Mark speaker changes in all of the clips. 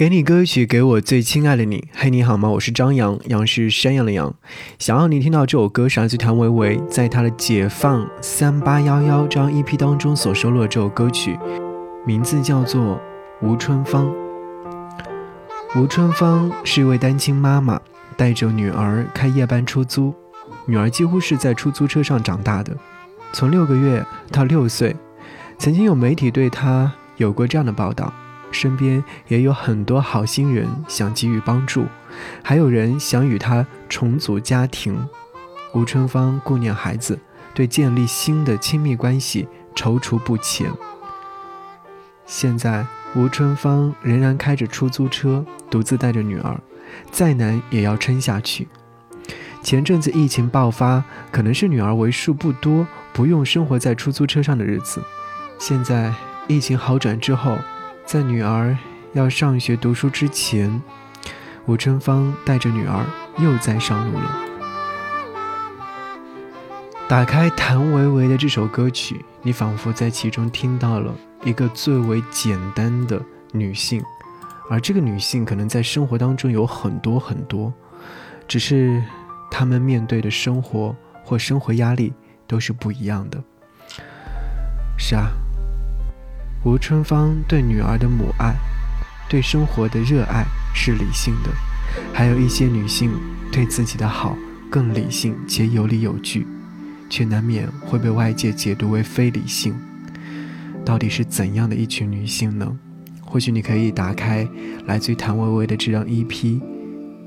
Speaker 1: 给你歌曲，给我最亲爱的你。嘿，你好吗？我是张扬，杨是山羊的羊。想要你听到这首歌，是来自谭维维在他的《解放三八幺幺》张 EP 当中所收录的这首歌曲，名字叫做《吴春芳》。吴春芳是一位单亲妈妈，带着女儿开夜班出租，女儿几乎是在出租车上长大的，从六个月到六岁。曾经有媒体对她有过这样的报道。身边也有很多好心人想给予帮助，还有人想与他重组家庭。吴春芳顾念孩子，对建立新的亲密关系踌躇不前。现在，吴春芳仍然开着出租车，独自带着女儿，再难也要撑下去。前阵子疫情爆发，可能是女儿为数不多不用生活在出租车上的日子。现在疫情好转之后。在女儿要上学读书之前，吴春芳带着女儿又在上路了。打开谭维维的这首歌曲，你仿佛在其中听到了一个最为简单的女性，而这个女性可能在生活当中有很多很多，只是她们面对的生活或生活压力都是不一样的。是啊。吴春芳对女儿的母爱，对生活的热爱是理性的；还有一些女性对自己的好更理性且有理有据，却难免会被外界解读为非理性。到底是怎样的一群女性呢？或许你可以打开来自于谭维维的这张 EP《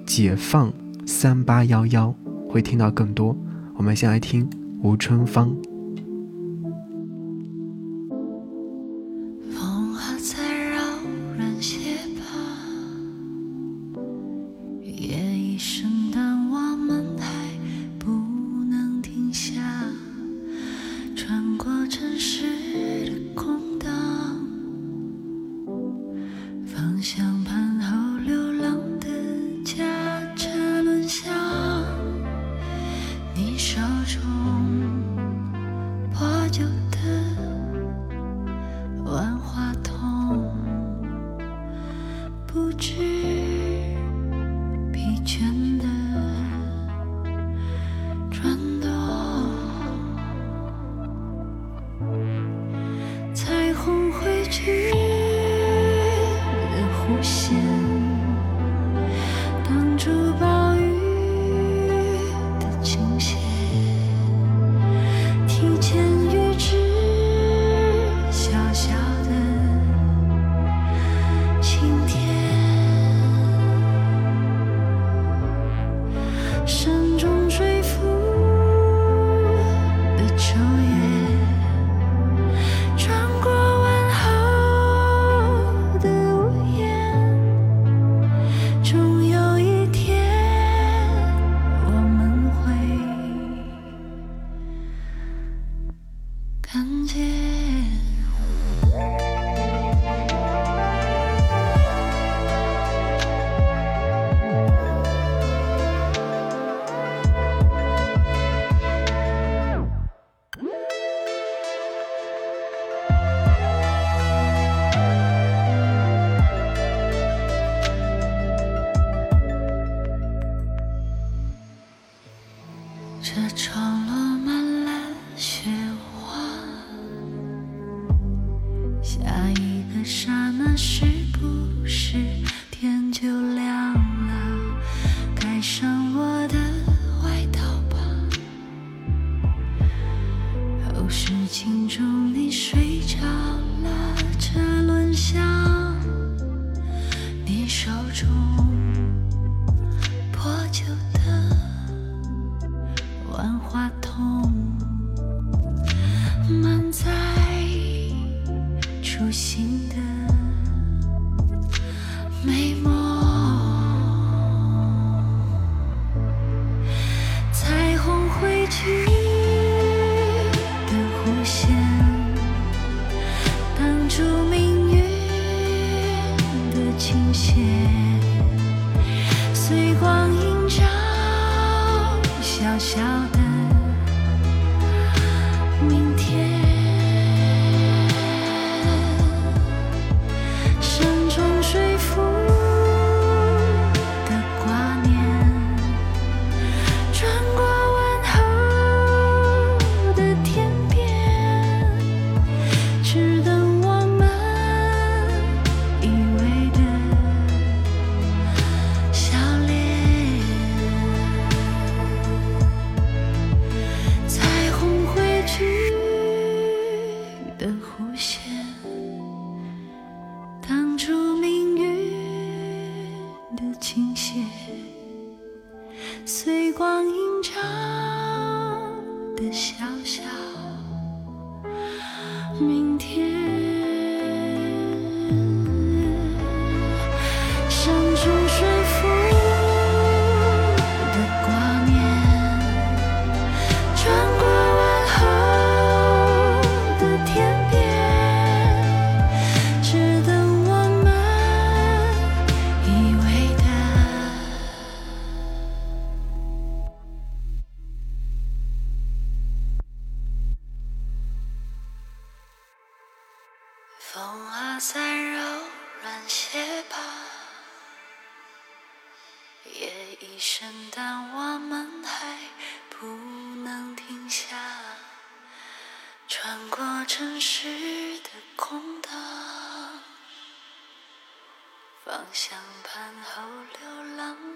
Speaker 1: 解放三八幺幺》，会听到更多。我们先来听吴春芳。
Speaker 2: 线看见。这丑陋。上我的外套吧。后视镜中你睡着了车轮下你手中破旧的万花筒满载初心的的笑。风啊，再柔软些吧，夜已深，但我们还不能停下。穿过城市的空荡，方向盘后流浪。